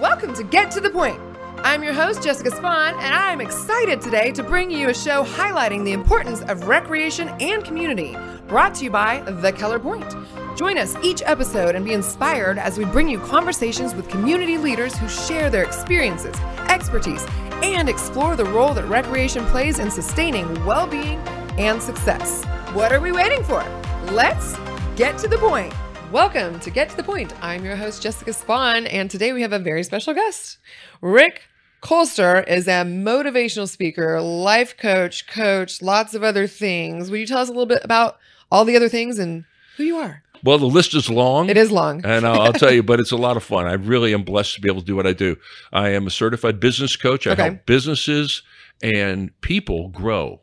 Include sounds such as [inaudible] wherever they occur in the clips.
Welcome to Get to the Point. I'm your host, Jessica Spahn, and I'm excited today to bring you a show highlighting the importance of recreation and community, brought to you by The Keller Point. Join us each episode and be inspired as we bring you conversations with community leaders who share their experiences, expertise, and explore the role that recreation plays in sustaining well being and success. What are we waiting for? Let's get to the point. Welcome to Get to the Point. I'm your host, Jessica Spahn, and today we have a very special guest. Rick Kolster is a motivational speaker, life coach, coach, lots of other things. Will you tell us a little bit about all the other things and who you are? Well, the list is long. It is long. and I'll, I'll tell you, but it's a lot of fun. I really am blessed to be able to do what I do. I am a certified business coach. I Okay. help businesses and people grow.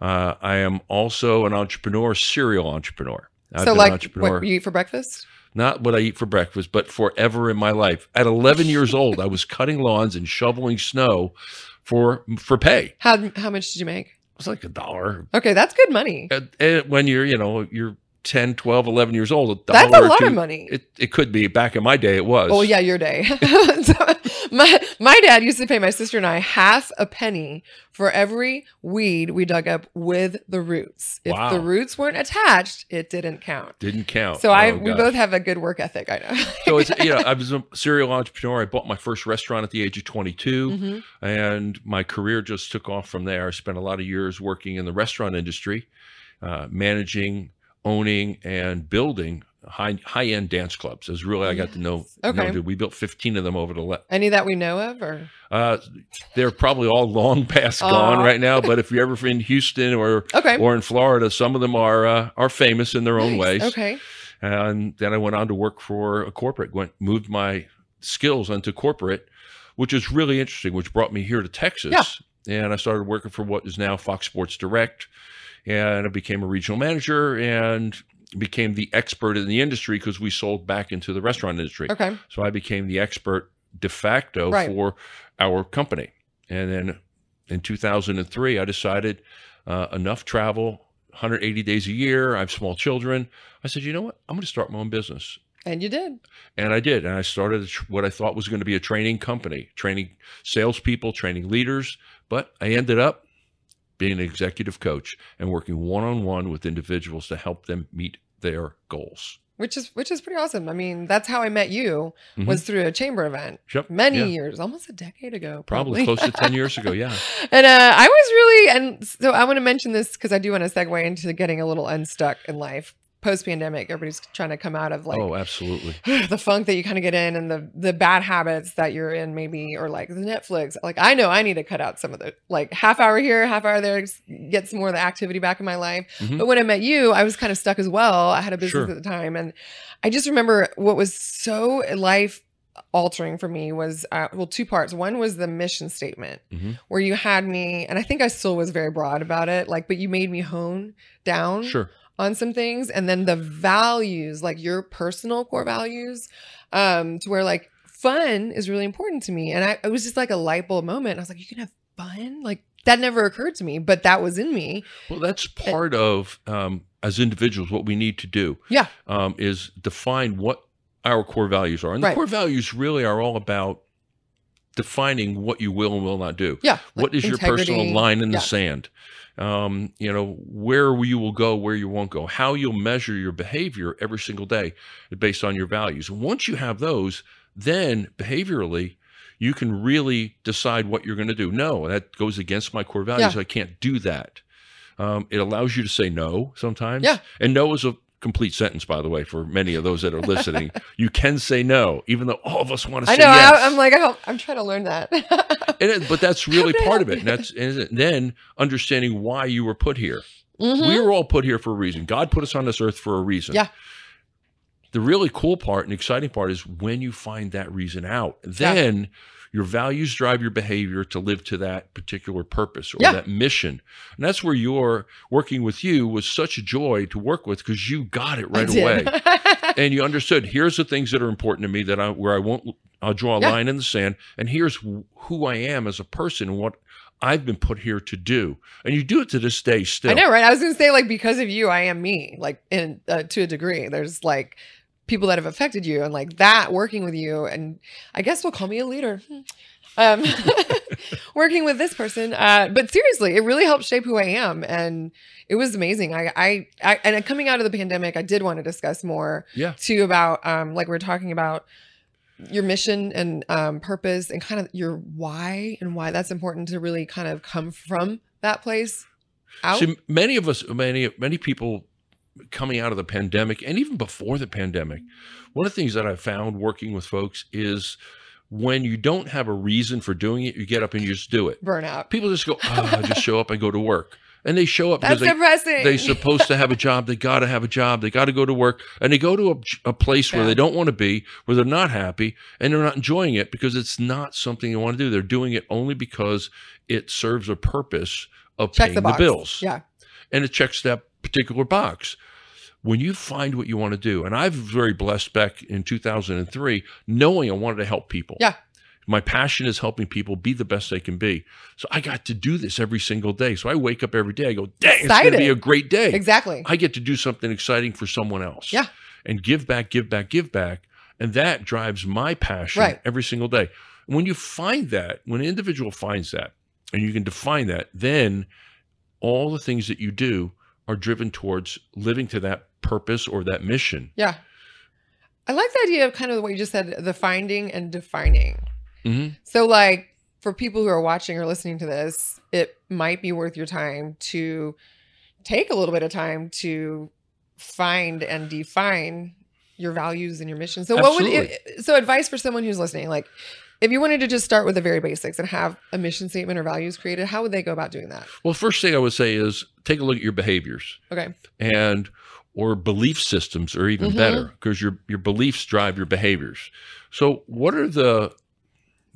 Uh, I am also an entrepreneur, serial entrepreneur. I've so, like, what you eat for breakfast? not what I eat for breakfast, but forever in my life. At 11 years old, I was cutting lawns and shoveling snow for for pay. How how much did you make? It was like a dollar. Okay, that's good money. And- and when you're, you know, you're 10, 12, 11 years old, a That's a lot two- of money. It, it could be. Back in my day, it was. Oh yeah, your day. [laughs] so, my my dad used to pay my sister and I half a penny for every weed we dug up with the roots. If Wow. the roots weren't attached, it didn't count. Didn't count. So I Oh, we gosh. both have a good work ethic. I know. [laughs] So it's you know I was a serial entrepreneur. I bought my first restaurant at the age of 22, Mhm. and my career just took off from there. I spent a lot of years working in the restaurant industry, uh, managing, owning, and building high high end dance clubs. Is really I got to know. Okay. know- we built 15 of them over the. Le- Any that we know of, or uh, they're probably all long past gone Aw. right now. But if you're ever in [laughs] Houston or okay, or in Florida, some of them are uh, are famous in their own Nice. ways. Okay, and then I went on to work for a corporate. Went moved my skills onto corporate, which is really interesting. Which brought me here to Texas, Yeah. and I started working for what is now Fox Sports Direct, and I became a regional manager and became the expert in the industry because we sold back into the restaurant industry. okay, So I became the expert de facto Right. for our company. And then in 2003, I decided uh, enough travel, 180 days a year. I have small children. I said, you know what? I'm going to start my own business. and you did. And I did. And I started what I thought was going to be a training company, training salespeople, training leaders. But I ended up being an executive coach and working one on one with individuals to help them meet their goals. Which is which is pretty awesome. I mean, that's how I met you Mhm. was through a chamber event Yep. many Yeah. years, almost a decade ago, Probably close to 10 years ago. Yeah. [laughs] And uh, I was really, and so I want to mention this because I do want to segue into getting a little unstuck in life post pandemic. Everybody's trying to come out of like oh, absolutely. [sighs] the funk that you kind of get in and the the bad habits that you're in, maybe, or like the Netflix. Like I know I need to cut out some of the like half hour here, half hour there, get some more of the activity back in my life. Mhm. But when I met you, I was kind of stuck as well. I had a business Sure. at the time, and I just remember what was so life altering for me was uh, well two parts one was the mission statement Mhm. where you had me and i think i still was very broad about it like but you made me hone down Sure. On some things and then the values like your personal core values um to where like fun is really important to me and I, it was just like a light bulb moment i was like you can have fun like that never occurred to me but that was in me Well, that's part of um, as individuals what we need to do. Yeah. um, is define what our core values are, and the Right. core values really are all about defining what you will and will not do. yeah what like is your personal line in Yeah. the sand? Um, you know where you will go, where you won't go, how you'll measure your behavior every single day based on your values. Once you have those, then behaviorally you can really decide what you're going to do. No, that goes against my core values. I can't do that. Um, it allows you to say no sometimes. Yeah. And no is a complete sentence, by the way, for many of those that are listening. [laughs] you can say no, even though all of us want to I say know. yes. I, I'm like, I I'm trying to learn that. [laughs] It- but that's [laughs] really part of it. And that's and then understanding why you were put here. Mhm. We were all put here for a reason. God put us on this earth for a reason. Yeah. The really cool part and exciting part is when you find that reason out. Then your values drive your behavior to live to that particular purpose or Yeah. that mission. And that's where your working with you was such a joy to work with because you got it right away. [laughs] and you understood here's the things that are important to me that I where I won't I'll draw a Yeah. line in the sand and here's who I am as a person and what I've been put here to do. And you do it to this day still. I know, right? I was gonna say like because of you, I am me, like in uh, to a degree. There's like people that have affected you and like that working with you and I guess we'll call me a leader. Hmm. Um, [laughs] working with this person, uh, but seriously, it really helped shape who I am, and it was amazing. I, I, I, and coming out of the pandemic, I did want to discuss more, Yeah. too, about um, like we are talking about your mission and um, purpose, and kind of your why and why that's important to really kind of come from that place out. See, many of us, many many people coming out of the pandemic, and even before the pandemic, one of the things that I found working with folks is when you don't have a reason for doing it, you get up and you just do it. Burnout. People just go, oh, [laughs] I just show up and go to work, and they show up That's because they, depressing. they're supposed to have a job. They got to have a job. They got to go to work, and they go to a, a place where they don't want to be, where they're not happy, and they're not enjoying it because it's not something they want to do. They're doing it only because it serves a purpose of Check paying the the, bills Yeah. and it checks that particular box. When you find what you want to do, and I was very blessed back in 2003, knowing I wanted to help people. Yeah. My passion is helping people be the best they can be. So I got to do this every single day. So I wake up every day. I go, dang, it's going to be a great day. Exactly. I get to do something exciting for someone else. Yeah. And give back, give back, give back. And that drives my passion Right. every single day. When you find that, when an individual finds that, and you can define that, then all the things that you do are driven towards living to that purpose or that mission. Yeah. I like the idea of kind of what you just said, the finding and defining. hmm So, like, for people who are watching or listening to this, it might be worth your time to take a little bit of time to find and define your values and your mission. So, what would it, so advice for someone who's listening, like, if you wanted to just start with the very basics and have a mission statement or values created, how would they go about doing that? Well, first thing I would say is take a look at your behaviors Okay. and or belief systems are even Mhm. better because your your beliefs drive your behaviors. So, what are the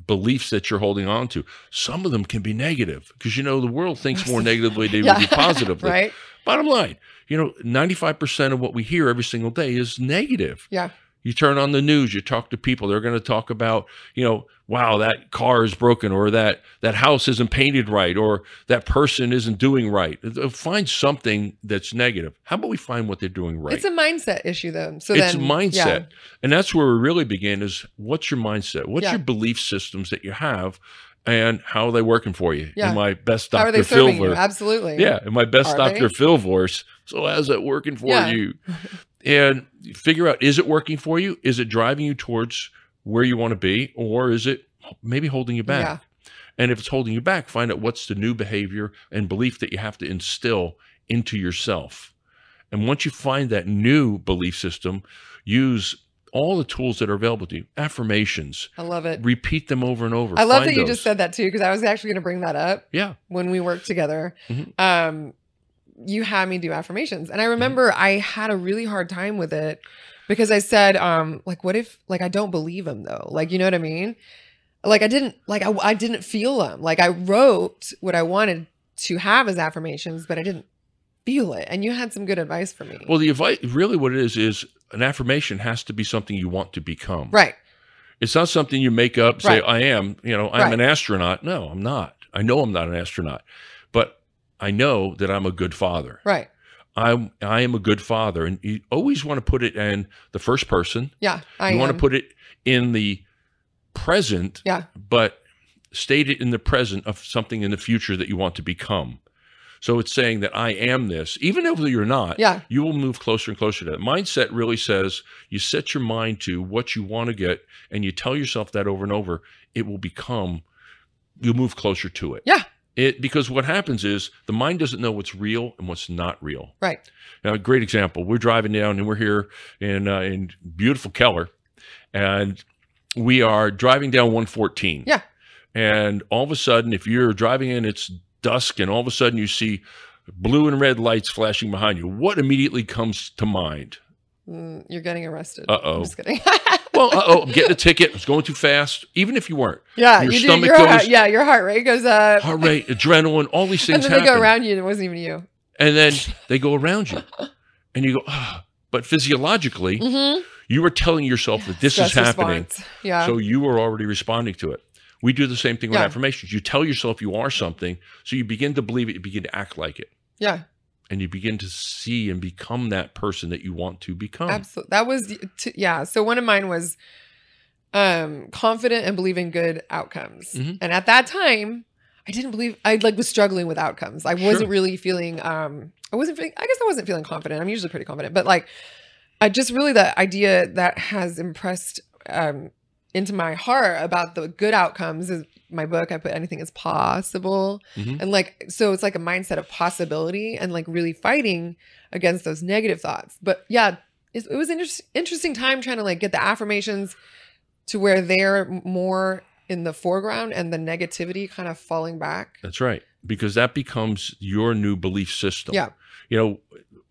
beliefs that you're holding on to? Some of them can be negative because you know the world thinks more [laughs] negatively than they would be positively. right? Bottom line, you know, 95% of what we hear every single day is negative. Yeah. You turn on the news, you talk to people, they're going to talk about, you know, wow, that car is broken or that that house isn't painted right or that person isn't doing right. Find something that's negative. How about we find what they're doing right? It's a mindset issue, though. So it's then, mindset. yeah. And that's where we really begin is what's your mindset? What's Yeah. your belief systems that you have and how are they working for you? Yeah. In my best How are Dr. they Phil serving you? Absolutely. yeah, in my best Are Dr. they? Phil voice. So how's that working for Yeah. you? [laughs] And figure out is it working for you? Is it driving you towards where you want to be? Or is it maybe holding you back? Yeah. And if it's holding you back, find out what's the new behavior and belief that you have to instill into yourself. And once you find that new belief system, use all the tools that are available to you affirmations, I love it. repeat them over and over. I love Find that you those. just said that too, because I was actually going to bring that up Yeah. when we worked together. Mhm. Um, you had me do affirmations, and I Mm-hmm. remember I had a really hard time with it because I said, um, like, what if, like, I don't believe him though? Like, you know what I mean? Like, I didn't, like, I, I didn't feel them. Like, I wrote what I wanted to have as affirmations, but I didn't feel it. And you had some good advice for me. Well, the advice really what it is is an affirmation has to be something you want to become. right. It's not something you make up, say, Right. I am, you know, I'm Right. an astronaut. No, I'm not. I know I'm not an astronaut, I know that I'm a good father. Right. I'm, I am a good father. And you always want to put it in the first person. Yeah. I you want to put it in the present, Yeah. but state it in the present of something in the future that you want to become. So it's saying that I am this, even if you're not Yeah. you will move closer and closer to that. Mindset really says you set your mind to what you want to get and you tell yourself that over and over, it will become you'll move closer to it. Yeah. It because what happens is the mind doesn't know what's real and what's not real. Right. Now, a great example. We're driving down and we're here in uh, in beautiful Keller, and we are driving down 114. Yeah. And all of a sudden, if you're driving in, it's dusk, and all of a sudden you see blue and red lights flashing behind you. What immediately comes to mind? Mm, you're getting arrested. Uh-oh. Just kidding. [laughs] Uh oh, I'm getting a ticket. I was going too fast. Even if you weren't, yeah, Your you do. stomach Your heart, goes- yeah, your heart rate goes up. heart rate, adrenaline, all these and things then they happen. go around you and it wasn't even you. and then they go around you, and you go, ah. But physiologically, Mm-hmm. you are telling yourself that this is happening. Yeah. So you are already responding to it. We do the same thing with Yeah. affirmations. You tell yourself you are something, so you begin to believe it, you begin to act like it. yeah. And you begin to see and become that person that you want to become. Absolutely. That was t- yeah. So one of mine was um confident and believe in good outcomes. Mhm. And at that time, I didn't believe I like was struggling with outcomes. I wasn't Sure. really feeling um I wasn't feeling I guess I wasn't feeling confident. I'm usually pretty confident, but like I just really the idea that has impressed um into my heart about the good outcomes is my book I put anything is possible. Mhm. And like so it's like a mindset of possibility and like really fighting against those negative thoughts. But yeah, it, it was an inter- interesting time trying to like get the affirmations to where they're more in the foreground and the negativity kind of falling back. That's right. Because that becomes your new belief system. Yeah. You know,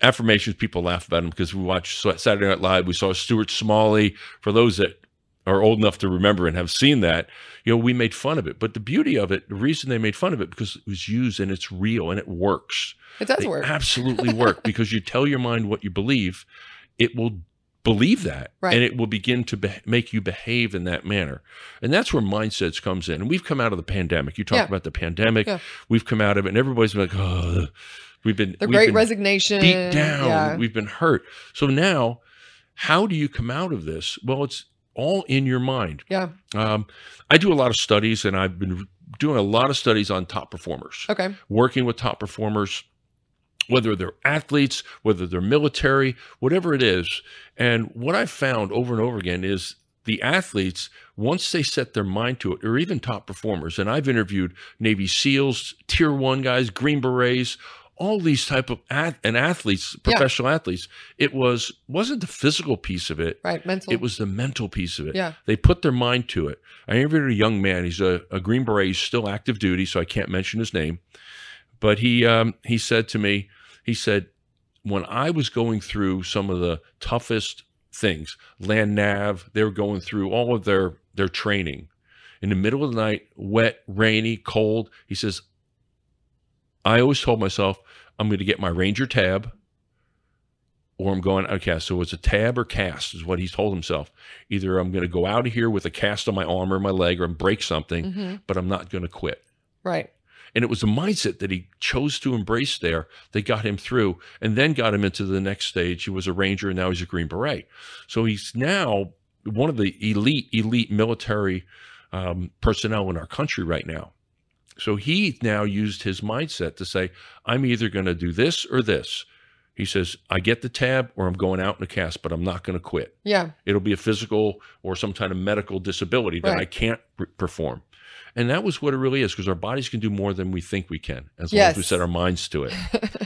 affirmations, people laugh about them because we watch Saturday Night Live. We saw Stuart Smalley. For those that are old enough to remember and have seen that, you know, we made fun of it. But the beauty of it, the reason they made fun of it, because it was used and it's real and it works. It does They work. absolutely [laughs] work because you tell your mind what you believe, it will believe that Right. and it will begin to be- make you behave in that manner. And that's where mindsets comes in. And we've come out of the pandemic. You talk Yeah. about the pandemic. Yeah. We've come out of it and everybody's been like, "Oh, we've been the we've great been resignation. beat down. Yeah. We've been hurt." So now, how do you come out of this? Well, it's all in your mind. yeah. Um, I do a lot of studies and I've been doing a lot of studies on top performers Okay. working with top performers, whether they're athletes, whether they're military, whatever it is. And what I've found over and over again is the athletes, once they set their mind to it, or even top performers, and I've interviewed Navy SEALs, Tier One guys, Green Berets, all these type of ath- and athletes, Yeah. professional athletes. It was wasn't the physical piece of it. Right. Mental. It was the mental piece of it. Yeah. They put their mind to it. I interviewed a young man. He's a, a Green Beret. He's still active duty, so I can't mention his name. But he um, he said to me, he said, when I was going through some of the toughest things, land nav, they were going through all of their their training in the middle of the night, wet, rainy, cold. He says, I always told myself I'm going to get my Ranger tab or I'm going, okay, so it's a tab or cast is what he told himself. Either I'm going to go out of here with a cast on my arm or my leg or I'm break something, hmm but I'm not going to quit. Right. And it was a mindset that he chose to embrace there that got him through and then got him into the next stage. He was a Ranger and now he's a Green Beret. So he's now one of the elite, elite military um, personnel in our country right now. So he now used his mindset to say, I'm either going to do this or this. He says, I get the tab or I'm going out in a cast, but I'm not going to quit. Yeah. It'll be a physical or some kind of medical disability that I can't re- perform. And that was what it really is because our bodies can do more than we think we can as long as we set our minds to it.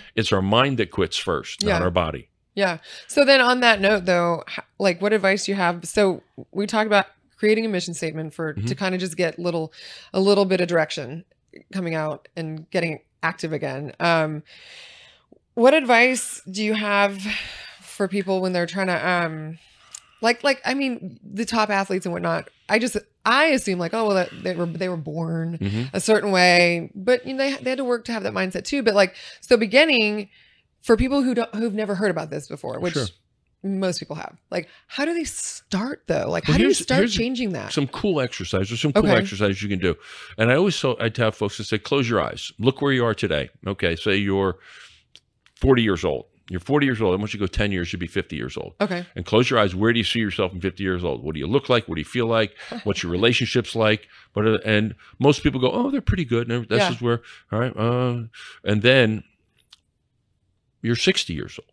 [laughs] it's our mind that quits first, not our body. Yeah. So then on that note though, like what advice do you have? So we talked about creating a mission statement for to Mhm. kind of just get little a little bit of direction coming out and getting active again. Um what advice do you have for people when they're trying to um like like I mean the top athletes and whatnot. I just I assume like oh well that they were they were born Mhm. a certain way, but you know, they, they had to work to have that mindset too. But like, so beginning for people who don't, who've never heard about this before, which Sure. Most people have, like, how do they start though? Like, Well, how do you start changing that? Some cool exercises. There's some cool Okay. exercises you can do. And I always so I tell folks to say, close your eyes. Look where you are today. Okay. Say you're 40 years old. You're 40 years old. And once you to go 10 years, you'd be 50 years old. okay. and close your eyes. Where do you see yourself in 50 years old? What do you look like? What do you feel like? [laughs] What's your relationships like? What are, and most people go, oh, they're pretty good. And this Yeah. is where, all right. Uh, and then you're 60 years old.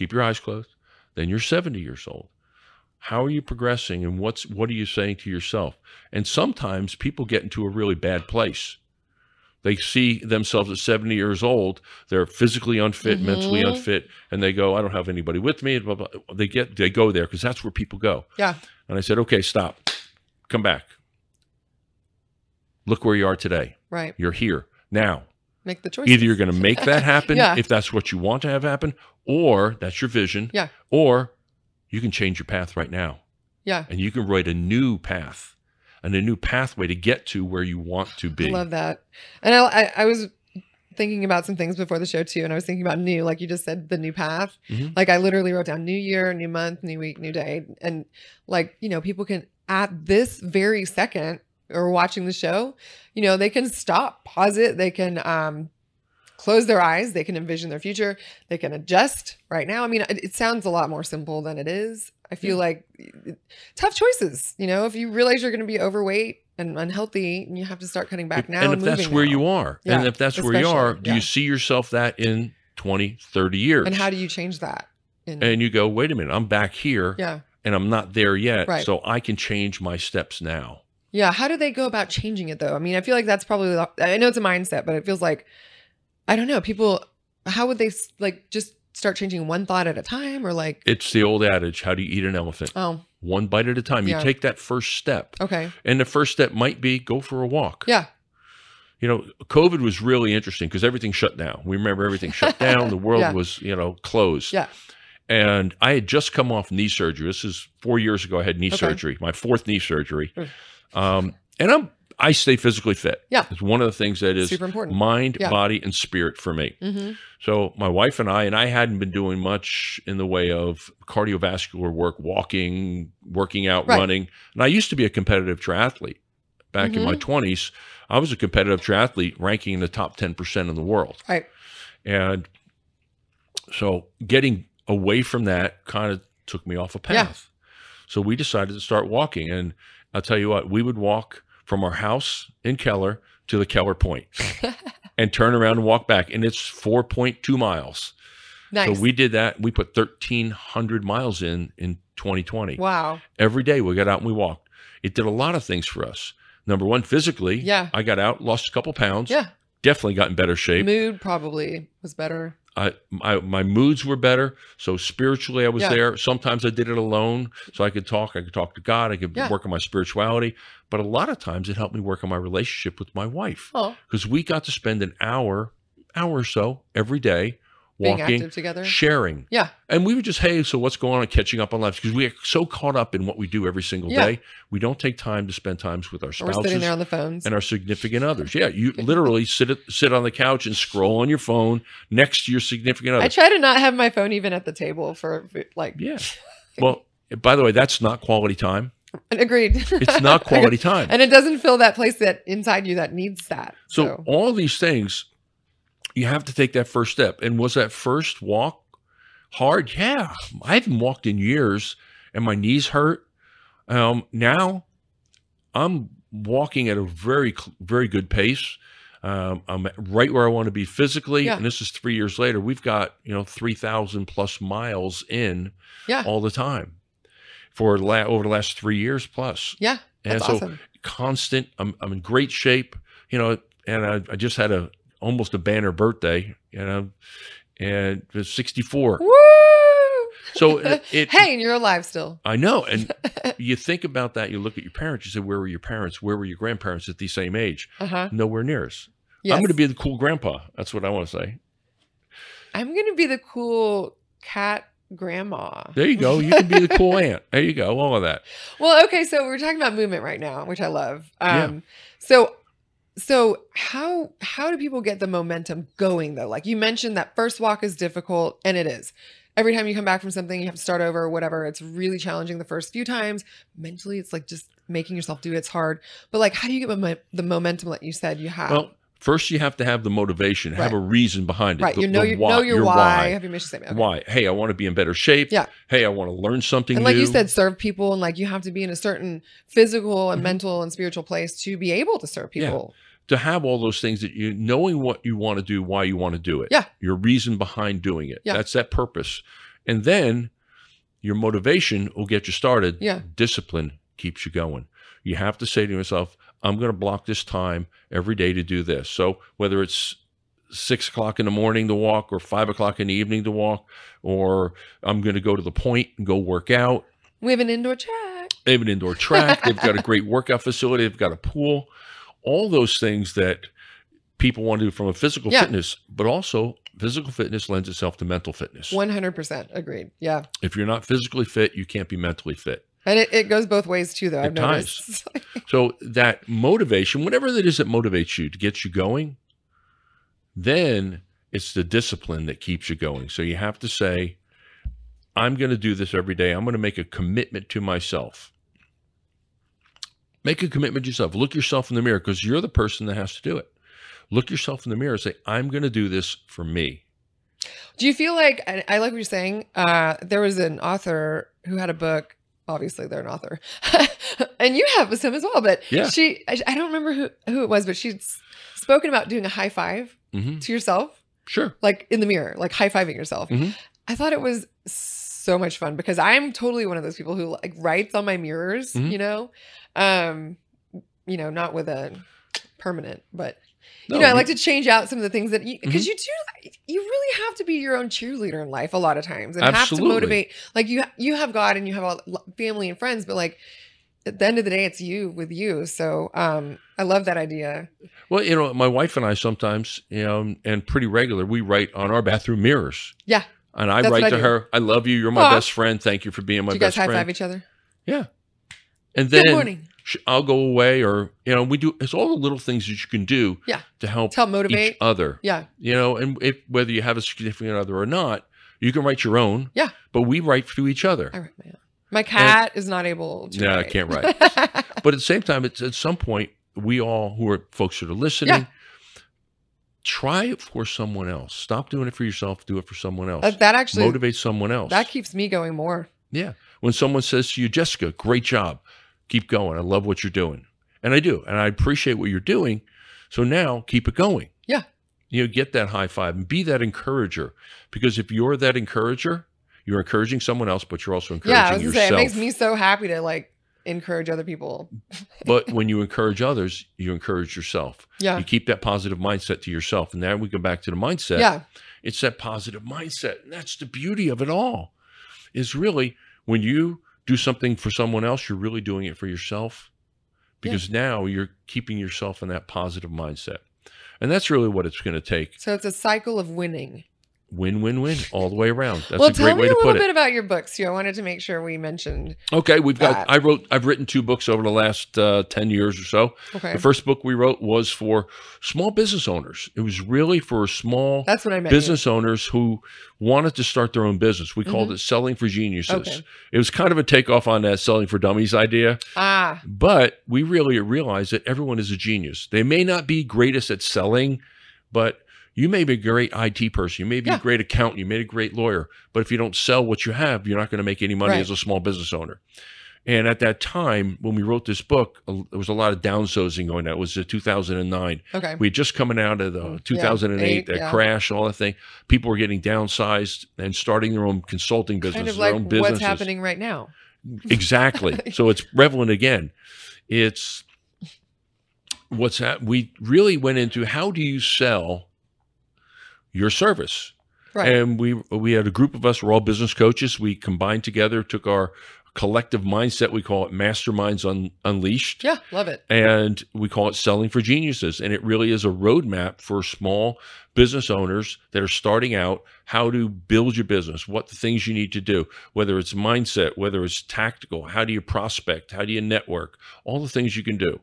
Keep your eyes closed. Then you're 70 years old. How are you progressing and what's what are you saying to yourself? And sometimes people get into a really bad place. They see themselves at 70 years old, they're physically unfit, mentally Mhm. unfit, and they go, I don't have anybody with me. Blah, blah. They get they go there because that's where people go. Yeah. And I said, okay, stop. Come back. Look where you are today. Right. You're here now. Make the choice. Either you're going to make that happen [laughs] Yeah. if that's what you want to have happen, or that's your vision. Yeah. Or you can change your path right now Yeah. and you can write a new path and a new pathway to get to where you want to be. I love that. And I, I, was thinking about some things before the show too. And I was thinking about new, like you just said, the new path. Mhm. Like I literally wrote down new year, new month, new week, new day. And like, you know, people can at this very second or watching the show, you know, they can stop, pause it. They can, um, close their eyes, they can envision their future, they can adjust right now. I mean, it, it sounds a lot more simple than it is. I feel Yeah. like tough choices. You know, if you realize you're going to be overweight and unhealthy, and you have to start cutting back now. and And, if that's where now. you are, and if that's where you are, do yeah. you see yourself that in 20, 30 years? and how do you change that? In, and you go, wait a minute, I'm back here yeah, and I'm not there yet. Right. So I can change my steps now. Yeah. How do they go about changing it though? I mean, I feel like that's probably. the- I know it's a mindset, but it feels like I don't know. People, how would they like just start changing one thought at a time, or like, It's the old adage how do you eat an elephant? oh, One bite at a time. You take that first step. okay, And the first step might be go for a walk. yeah, You know, COVID was really interesting because everything shut down. We remember everything shut down. The [laughs] world Yeah. was, you know, closed. Yeah. And I had just come off knee surgery. This is four years ago. I had knee Okay. surgery, my fourth knee surgery. Um, and I'm I stay physically fit. Yeah. It's one of the things that is super important. mind, Yeah. body, and spirit for me. hmm So my wife and I, and I hadn't been doing much in the way of cardiovascular work, walking, working out, Right. running. And I used to be a competitive triathlete. Back in my Mm-hmm. twenties, I was a competitive triathlete, ranking in the top ten percent in the world. Right. And so getting away from that kind of took me off a path. Yeah. path. So we decided to start walking. And I'll tell you what, we would walk from our house in Keller to the Keller Point [laughs] and turn around and walk back. And it's 4.2 miles. Nice. So we did that. We put 1,300 miles in in 2020. wow. Every day we got out and we walked. It did a lot of things for us. Number one, physically, Yeah. I got out, lost a couple pounds, Yeah. definitely got in better shape. Mood probably was better. I, my, my moods were better. So spiritually, I was Yeah. there. Sometimes I did it alone, so I could talk. I could talk to God. I could Yeah. work on my spirituality. But a lot of times, it helped me work on my relationship with my wife Oh, because we got to spend an hour, hour or so every day being walking, active together. sharing. Yeah. And we would just, hey, so what's going on? Catching up on life because we are so caught up in what we do every single Yeah. day. We don't take time to spend times with our Or we're sitting spouses there on the phones. and our significant others. Yeah, you [laughs] literally sit sit on the couch and scroll on your phone next to your significant other. I try to not have my phone even at the table for like. Yeah. [laughs] Well, by the way, that's not quality time. Agreed. It's not [laughs] quality time. and it doesn't fill that place that inside you that needs that. So So, all these things, you have to take that first step. And was that first walk hard? Yeah. I haven't walked in years and my knees hurt. Um, now I'm walking at a very, very good pace. Um, I'm right where I want to be physically. Yeah. And this is three years later. We've got, you know, 3,000 plus miles in yeah, all the time for la- over the last three years plus. yeah, And so awesome. constant. I'm I'm in great shape, you know, and I, I just had a almost a banner birthday, you know, and it was 64. Woo! So it, [laughs] it hey, and you're alive still. I know, and [laughs] you think about that. You look at your parents. You say, where were your parents? Where were your grandparents at the same age? Uh huh. Nowhere near us. Yes. I'm going to be the cool grandpa. That's what I want to say. I'm gonna be the cool cat grandma. There you go. You can be the [laughs] cool aunt. There you go. All of that. Well, okay, so we're talking about movement right now, which I love. Yeah. Um so so how how do people get the momentum going though? Like you mentioned that first walk is difficult and it is. Every time you come back from something, you have to start over, whatever. It's really challenging the first few times. Mentally, it's like just making yourself do it. It's hard. But like how do you get the momentum that you said you have? Well, first you have to have the motivation, have a reason behind it. right. The- you know the your why- know your, your why, have your mission statement. Okay. Why? Hey, I want to be in better shape. Yeah. Hey, I want to learn something and like new. you said serve people and like you have to be in a certain physical and Mhm. mental and spiritual place to be able to serve Yeah. To have all those things that you knowing what you want to do, why you want to do it. Yeah. Your reason behind doing it. Yeah. That's that purpose. And then your motivation will get you started. Yeah. Discipline keeps you going. You have to say to yourself, I'm going to block this time every day to do this. So whether it's six o'clock in the morning to walk or five o'clock in the evening to walk, or I'm going to go to the point and go work out. we have an indoor track They have an indoor track. They've got a great workout facility. They've got a pool. All those things that people want to do from a physical Yeah. fitness, but also physical fitness lends itself to mental fitness. 100% agreed yeah If you're not physically fit, you can't be mentally fit. and it, it goes both ways too though i've noticed [laughs] So that motivation, whatever it is that motivates you to get you going, then it's the discipline that keeps you going. So you have to say, I'm going to do this every day. I'm going to make a commitment to myself. Make a commitment to yourself. Look yourself in the mirror because you're the person that has to do it. Look yourself in the mirror and say, I'm going to do this for me. Do you feel like I, like what you're saying? Uh, there was an author who had a book. Obviously, they're an author, [laughs] and you have some as well. But Yeah. she, I, don't remember who who it was, but she'd spoken about doing a high five hmm to yourself, Sure. like in the mirror, like high fiving yourself. Mhm. I thought it was so much fun because I'm totally one of those people who like writes on my mirrors. Mhm. You know, um, you know, not with a permanent, but you No, know, I like to change out some of the things that you because Mhm. you do. You really have to be your own cheerleader in life a lot of times, and have to motivate. Like you, you have God and you have all family and friends, but like at the end of the day, it's you with you. So um, I love that idea. Well, you know, my wife and I sometimes, you know, and pretty regular, we write on our bathroom mirrors. Yeah. And I That's write I to do. her, I love you. You're my Aw. best friend. Thank you for being my best friend." do you guys best high friend. five each other? And then Good morning. sh- I'll go away or, you know, we do, it's all the little things that you can do Yeah. to help help each motivate. other. Yeah. You know, and if whether you have a significant other or not, you can write your own. Yeah. But we write to each other. I write my own. My cat is not able to. Yeah, I write. can't write. [laughs] But at the same time, it's at some point, we all who are folks that are listening, Yeah. try it for someone else. Stop doing it for yourself. Do it for someone else. that, that actually Motivate someone else. that keeps me going more. yeah. When someone says to you, Jessica, great job. Keep going. I love what you're doing. And I do. And I appreciate what you're doing. So now keep it going. Yeah. You know, get that high five and be that encourager. Because if you're that encourager, you're encouraging someone else, but you're also encouraging Yeah, I was yourself. say it makes me so happy to like encourage other people. [laughs] but when you encourage others, you encourage yourself. Yeah. You keep that positive mindset to yourself. And now we go back to the mindset. Yeah. It's that positive mindset. And that's the beauty of it all. Is really when you do something for someone else, you're really doing it for yourself. Because now you're keeping yourself in that positive mindset. And that's really what it's going to take. So it's a cycle of winning. Win, win, win [laughs] all the way around. That's well, a great tell me way a little bit it. about your books too. I wanted to make sure we mentioned. Okay, we've got. I wrote. I've written two books over the last uh, ten years or so. Okay, The first book we wrote was for small business owners. It was really for small that's what I meant. business owners who wanted to start their own business. We called it Selling for Geniuses. Mm-hmm. Okay. It was kind of a takeoff on that Selling for Dummies idea, Ah, but we really realized that everyone is a genius. They may not be greatest at selling, but you may be a great IT person, you may be Yeah. a great accountant, you may be a great lawyer, but if you don't sell what you have, you're not going to make any money Right. as a small business owner. And at that time, when we wrote this book, there was a lot of downsizing going on. It was uh, 2009 okay. we had just coming out of the Mm, 2008 eight, that yeah. crash all that thing people were getting downsized and starting their own consulting business, kind of their like own businesses what's happening right now. [laughs] exactly [laughs] so it's prevalent again it's what's that we really went into how do you sell your service. Right. and we we had a group of us we're all business coaches. We combined together took our collective mindset we call it masterminds Un- unleashed. Yeah, love it. and we call it selling for geniuses. And it really is a roadmap for small business owners that are starting out how to build your business what the things you need to do whether it's mindset whether it's tactical how do you prospect how do you network all the things you can do.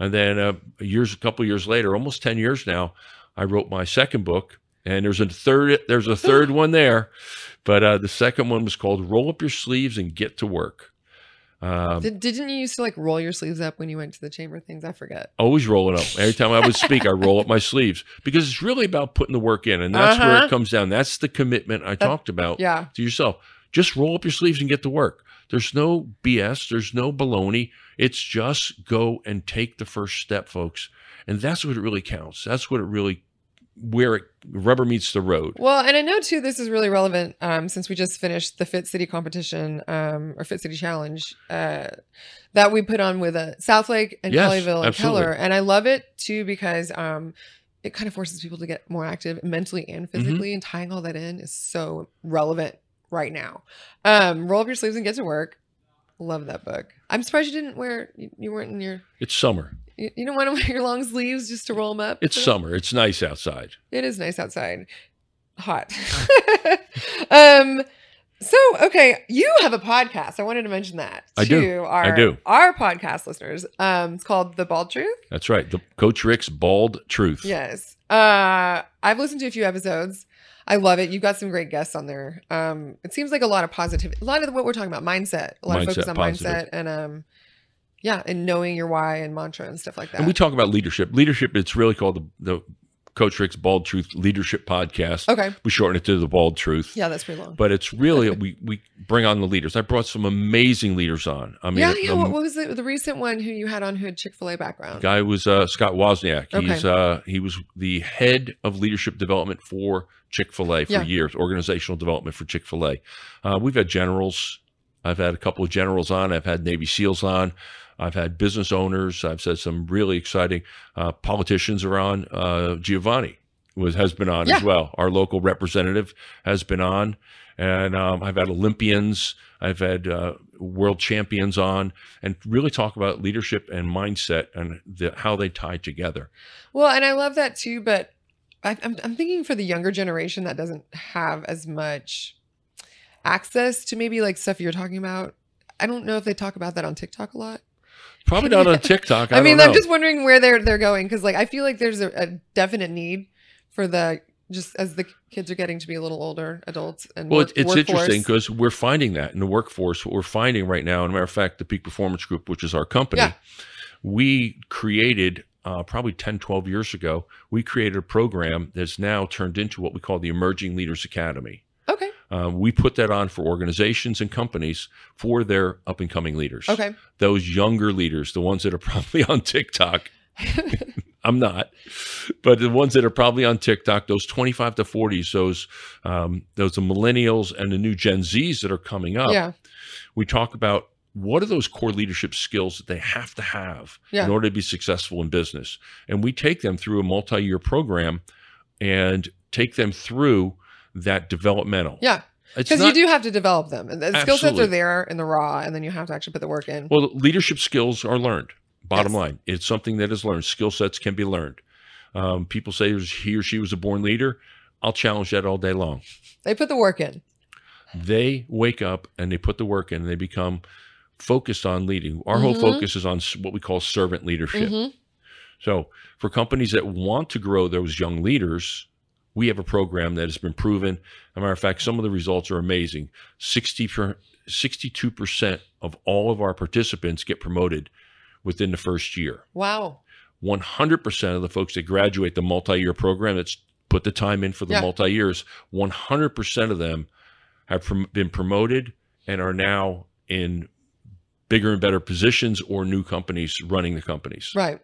And then uh, years a couple years later almost 10 years now i wrote my second book and there's a third there's a third one there but uh, the second one was called roll up your sleeves and get to work um, Did, didn't you used to like roll your sleeves up when you went to the chamber things? I forget. always rolling up. Every time I would speak, I roll up my sleeves because it's really about putting the work in, and that's where Uh-huh. it comes down. That's the commitment I talked about Yeah. to yourself. Just roll up your sleeves and get to work. There's no BS. There's no baloney. It's just go and take the first step, folks, and that's what it really counts. That's what it really where it rubber meets the road. Well, and I know too, this is really relevant um, since we just finished the Fit City competition um, or Fit City Challenge uh, that we put on with uh, Southlake and Yes, Colleyville and absolutely. Keller. And I love it too because um, it kind of forces people to get more active mentally and Mm-hmm. physically, and tying all that in is so relevant right now. Um, roll up your sleeves and get to work. Love that book. I'm surprised you didn't wear, you, you weren't in your, It's summer. You, you don't want to [laughs] wear your long sleeves just to roll them up. It's summer. It's nice outside. It is nice outside. Hot. [laughs] um so okay, you have a podcast. I wanted to mention that I to do. our I do. our podcast listeners. Um it's called The Bald Truth. That's right. The Coach Rick's bald truth. Yes. Uh I've listened to a few episodes. I love it. You've got some great guests on there. Um it seems like a lot of positivity, a lot of what we're talking about mindset, a lot of focus on positive. mindset and um Yeah, and knowing your why and mantra and stuff like that. And we talk about leadership. Leadership, it's really called the, the Coach Rick's Bald Truth Leadership Podcast. okay. We shorten it to the Bald Truth. Yeah, that's pretty long. But it's really [laughs] we we bring on the leaders. I brought some amazing leaders on. I mean, yeah, yeah. what, what was the, the recent one who you had on who had Chick Fil A background? guy was uh, Scott Wozniak. Okay. He's uh, he was the head of leadership development for Chick Fil A for Yeah. years, organizational development for Chick Fil A. Uh, we've had generals. I've had a couple of generals on. I've had Navy SEALs on. I've had business owners. I've said some really exciting uh, politicians are on. Uh, Giovanni was has been on Yeah. as well. Our local representative has been on, and um, I've had Olympians. I've had uh, world champions on, and really talk about leadership and mindset and the, how they tie together. Well, and I love that too, but I, I'm, I'm thinking for the younger generation that doesn't have as much access to maybe like stuff you're talking about. I don't know if they talk about that on TikTok a lot. Probably not on TikTok. [laughs] I, I, mean, I'm know. just wondering where they're they're going because like I feel like there's a, a definite need for the just as the kids are getting to be a little older adults and Well, work, it's workforce. interesting because we're finding that in the workforce. What we're finding right now, and a matter of fact, the Peak Performance Group, which is our company, Yeah. we created uh, probably 10, 12 years ago, we created a program that's now turned into what we call the Emerging Leaders Academy. Um, we put that on for organizations and companies for their up and coming leaders. Okay. Those younger leaders, the ones that are [laughs] probably on TikTok. [laughs] I'm not, but the ones that are probably on TikTok, those 25 to 40s, those um, those the millennials and the new Gen Zs that are coming up. Yeah. We talk about what are those core leadership skills that they have to have Yeah. in order to be successful in business, and we take them through a multi-year program and take them through that developmental. Yeah. Because you do have to develop them. And the skill sets are there in the raw, and then you have to actually put the work in. Well, leadership skills are learned. Bottom Yes. line, it's something that is learned. Skill sets can be learned. Um, people say he or she was a born leader. I'll challenge that all day long. They put the work in. They wake up and they put the work in and they become focused on leading. Our whole Mhm. focus is on what we call servant leadership. Mhm. So, for companies that want to grow those young leaders, we have a program that has been proven. As a matter of fact, some of the results are amazing. 60 62% of all of our participants get promoted within the first year. Wow. 100% of the folks that graduate the multi-year program that's put the time in for the Yeah. multi-years 100% of them have prom- been promoted and are now in bigger and better positions or new companies running the companies Right.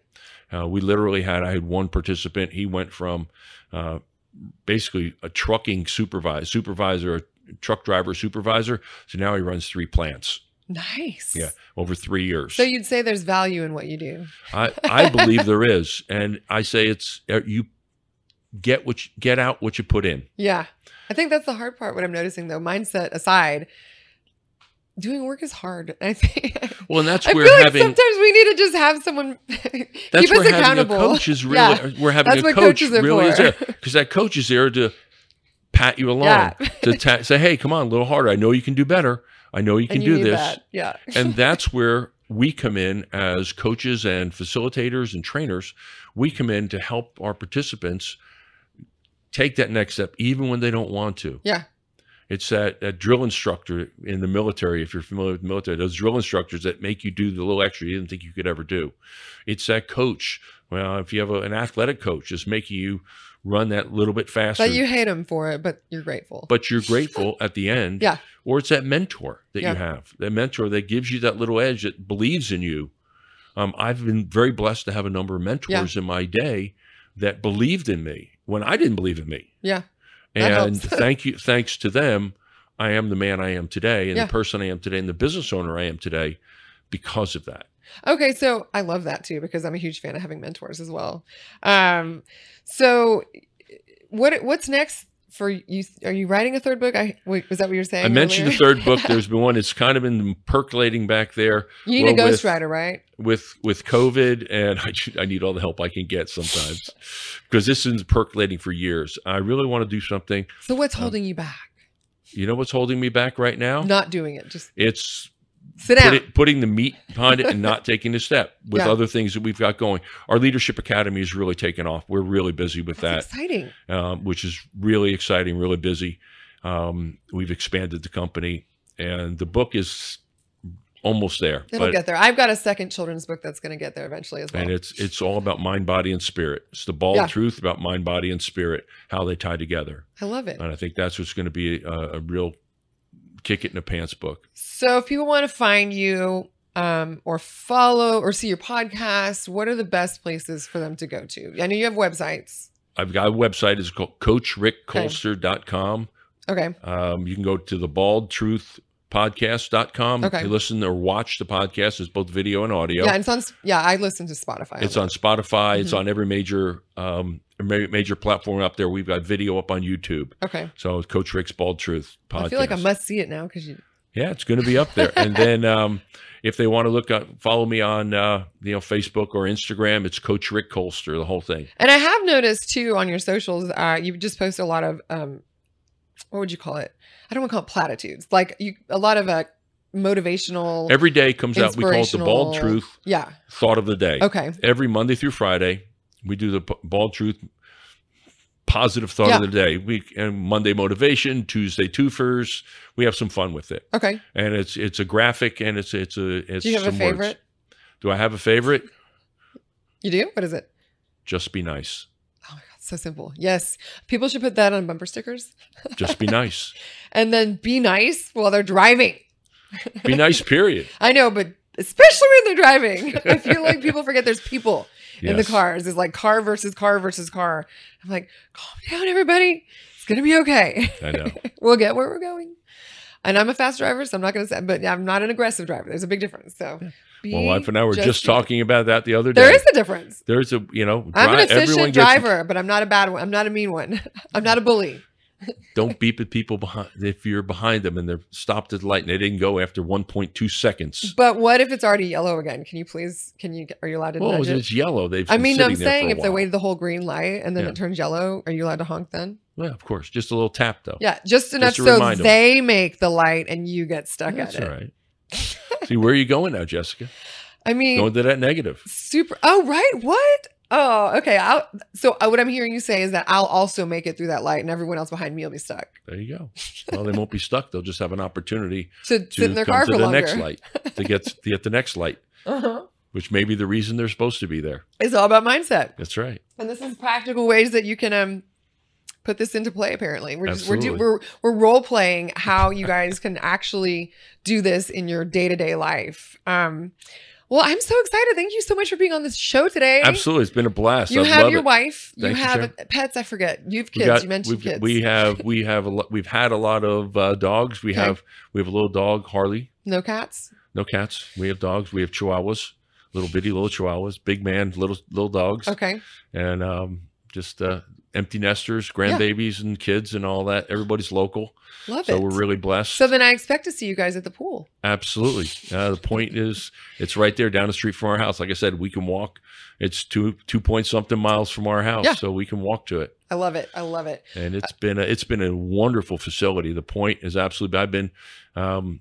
uh, we literally had i had one participant he went from uh, basically a trucking supervisor supervisor a truck driver supervisor so now he runs three plants Nice. yeah over three years So you'd say there's value in what you do. I, I believe there is, and I say it's uh, you get what you, get out what you put in. Yeah. I think that's the hard part. What I'm noticing though, mindset aside, doing work is hard. [laughs] I think. Well, and that's I where feel like having sometimes we need to just have someone [laughs] that's keep us where having accountable. a coach is really Yeah. we're having That's a coach really is there because that coach is there to pat you along Yeah. to ta- say, hey, come on, a little harder. I know you can do better. I know you can you do this. that. Yeah. [laughs] and that's where we come in as coaches and facilitators and trainers. We come in to help our participants take that next step, even when they don't want to. Yeah. It's that, that drill instructor in the military, if you're familiar with the military, those drill instructors that make you do the little extra you didn't think you could ever do. It's that coach. Well, if you have a, an athletic coach, just making you run that little bit faster But you hate them for it, but you're grateful. but you're grateful at the end. Yeah. Or it's that mentor that Yeah. you have, that mentor that gives you that little edge that believes in you. Um, I've been very blessed to have a number of mentors in my day that believed in me when I didn't believe in me. yeah. And [laughs] thank you, thanks to them, I am the man I am today, and Yeah. the person I am today, and the business owner I am today, because of that. Okay, so I love that too because I'm a huge fan of having mentors as well. Um, so what what's next for you? Are you writing a third book? I wait, was that what you were saying? I mentioned the third book. [laughs] There's been one. It's kind of been percolating back there. You need well, a ghostwriter, right? with with COVID, and [laughs] I, I need all the help I can get sometimes because this is percolating for years. I really want to do something. So what's Um, holding you back? You know what's holding me back right now? Not doing it. Just It's sit down. put it, putting the meat behind it and not [laughs] taking the step with Yeah. other things that we've got going. Our leadership academy is really taking off. We're really busy with That's that, exciting. um, which is really exciting, really busy. Um, we've expanded the company, and the book is almost there. It'll get there. I've got a second children's book that's going to get there eventually as well. and it's it's all about mind, body, and spirit. It's the bald Yeah. truth about mind, body, and spirit, how they tie together. I love it. And I think that's what's going to be a, a real kick it in the pants book. So if people want to find you um, or follow or see your podcast, what are the best places for them to go to? I know you have websites. I've got a website. It's called coachrickkolster.com. Okay. Um, you can go to the bald truth podcast.com Okay. to listen or watch the podcast. It's both video and audio. Yeah, it's on. Yeah, I listen to Spotify. It's on Spotify. It's Mhm. on every major um, major platform up there. We've got video up on YouTube. Okay. So Coach Rick's Bald Truth podcast. I feel like I must see it now because you. Yeah, it's going to be up there. [laughs] and then um, if they want to look up, follow me on uh, you know Facebook or Instagram, it's Coach Rick Kolster, the whole thing. And I have noticed too on your socials, uh, you just post a lot of um, what would you call it? I don't want to call it platitudes. Like you, a lot of uh, motivational. Every day comes out. We call it the Bald Truth yeah. Thought of the Day. Okay. Every Monday through Friday, we do the P- Bald Truth Positive Thought Yeah. of the Day. We and Monday motivation, Tuesday twofers. We have some fun with it, Okay. and it's it's a graphic and it's it's a it's. Do you have a some words. favorite? Do I have a favorite? You do? What is it? Just be nice. So simple. Yes, people should put that on bumper stickers, [laughs] Just be nice. and then be nice while they're driving. Be nice. Period. [laughs] I know, but especially when they're driving, [laughs] I feel like people forget there's people in the cars. It's like car versus car versus car. I'm like, calm down, everybody. It's gonna be okay. I know. we'll get where we're going. And I'm a fast driver, so I'm not gonna say, but I'm not an aggressive driver. There's a big difference. So, My wife and I were just, be- talking about that the other day. There is a difference. There's a you know I'm an efficient driver, but I'm not a bad one. I'm not a mean one. [laughs] I'm not a bully. [laughs] Don't beep at people behind if you're behind them and they're stopped at the light and they didn't go after 1.2 seconds. But what if it's already yellow again? Can you please? Can you? Are you allowed to Well, nudge it's yellow. They've. I mean, I'm sitting there for saying if they waited the whole green light and then Yeah. it turns yellow, are you allowed to honk then? Yeah, of course. Just a little tap though. Yeah, just enough to so they make the light and you get stuck That's at it. right. [laughs] See, where are you going now, Jessica? I mean, Going to that negative. super. Oh, right. What? Oh, okay. I'll, so uh, what I'm hearing you say is that I'll also make it through that light, and everyone else behind me will be stuck There you go. Well, they won't be stuck. They'll just have an opportunity to [laughs] to sit in their come car to for the longer. next light to get [laughs] to get the next light, Uh-huh. which may be the reason they're supposed to be there. It's all about mindset, That's right. and this is practical ways that you can um put this into play. Apparently, we're just we're, do, we're we're role playing how you guys can actually do this in your day to day life. Um, well, I'm so excited. Thank you so much for being on this show today. Absolutely, it's been a blast. You I have your it. wife. You Thank you, have Sharon. pets. I forget. You have kids. got- you mentioned kids. We have we have a lot. We've had a lot of uh, dogs. We Okay. have we have a little dog, Harley. no cats. No cats. We have dogs. We have chihuahuas, little bitty little chihuahuas, big man, little little dogs, Okay. and um, just uh, empty nesters, grandbabies, and kids, and all that. Everybody's local, Love so it. we're really blessed. so then I expect to see you guys at the pool. Absolutely. Uh, the point is, it's right there down the street from our house. Like I said, we can walk. It's two two point something miles from our house, Yeah. so we can walk to it. I love it. I love it. And it's been a, it's been a wonderful facility. The point is absolutely. I've been um,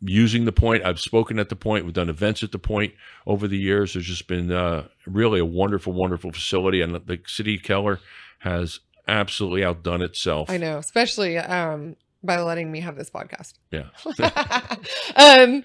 using the point. I've spoken at the point. We've done events at the point over the years. There's just been uh, really a wonderful, wonderful facility, and the city of Keller has absolutely outdone itself. I know, especially um, by letting me have this podcast. Yeah. [laughs] um.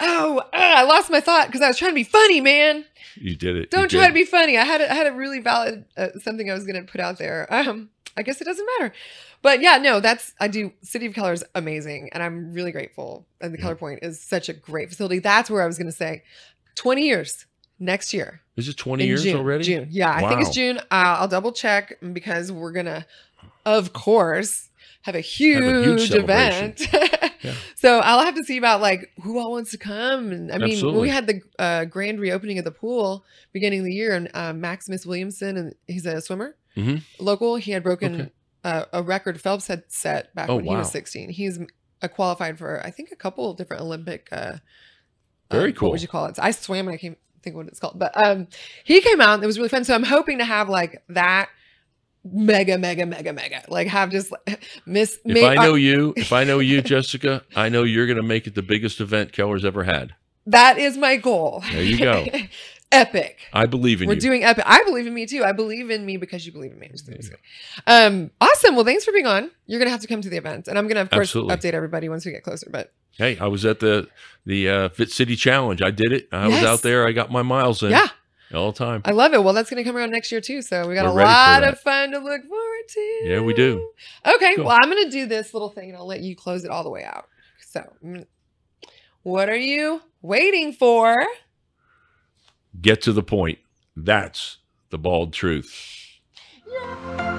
Oh, ah, I lost my thought because I was trying to be funny, man. You did it. Don't try did. to be funny. I had a, I had a really valid uh, something I was going to put out there. Um, I guess it doesn't matter, but yeah, no, that's I do. City of Keller is amazing, and I'm really grateful. And the Yeah. Keller Point is such a great facility. That's where I was going to say, 20 years next year. Is it 20 in years June, already? June. Yeah, I think it's Wow. June. Uh, I'll double check because we're gonna, of course, have a huge, a huge event. Yeah. [laughs] So I'll have to see about like who all wants to come. And I mean, Absolutely. we had the uh, grand reopening of the pool beginning of the year, and uh, Maximus Williamson, and he's a swimmer, Mhm. local. He had broken Okay. uh, a record Phelps had set back Oh, when he was 16. He's uh, qualified for I think a couple of different Olympic. Uh, Very uh, cool. What would you call it? I swam and I can't think what it's called, but um, he came out. and It was really fun. So I'm hoping to have like that mega, mega, mega, mega. Like have just like, [laughs] miss. If I know you, if I know you, [laughs] Jessica, I know you're going to make it the biggest event Keller's ever had. that is my goal. There you go. [laughs] epic. I believe in you. We're doing epic. I believe in me too. I believe in me because you believe in me. I'm just kidding, I'm just kidding. Um, awesome. Well, thanks for being on. You're gonna have to come to the event, and I'm gonna, of course, Absolutely. update everybody once we get closer. But hey, I was at the the uh, Fit City Challenge. I did it. I Yes. was out there. I got my miles in. yeah, all the time. I love it. Well, that's gonna come around next year too. So we got We're a lot of fun to look forward to. Yeah, we do. Okay. Cool. Well, I'm gonna do this little thing, and I'll let you close it all the way out. So, mm, what are you waiting for? get to the point. That's the bald truth. Yeah.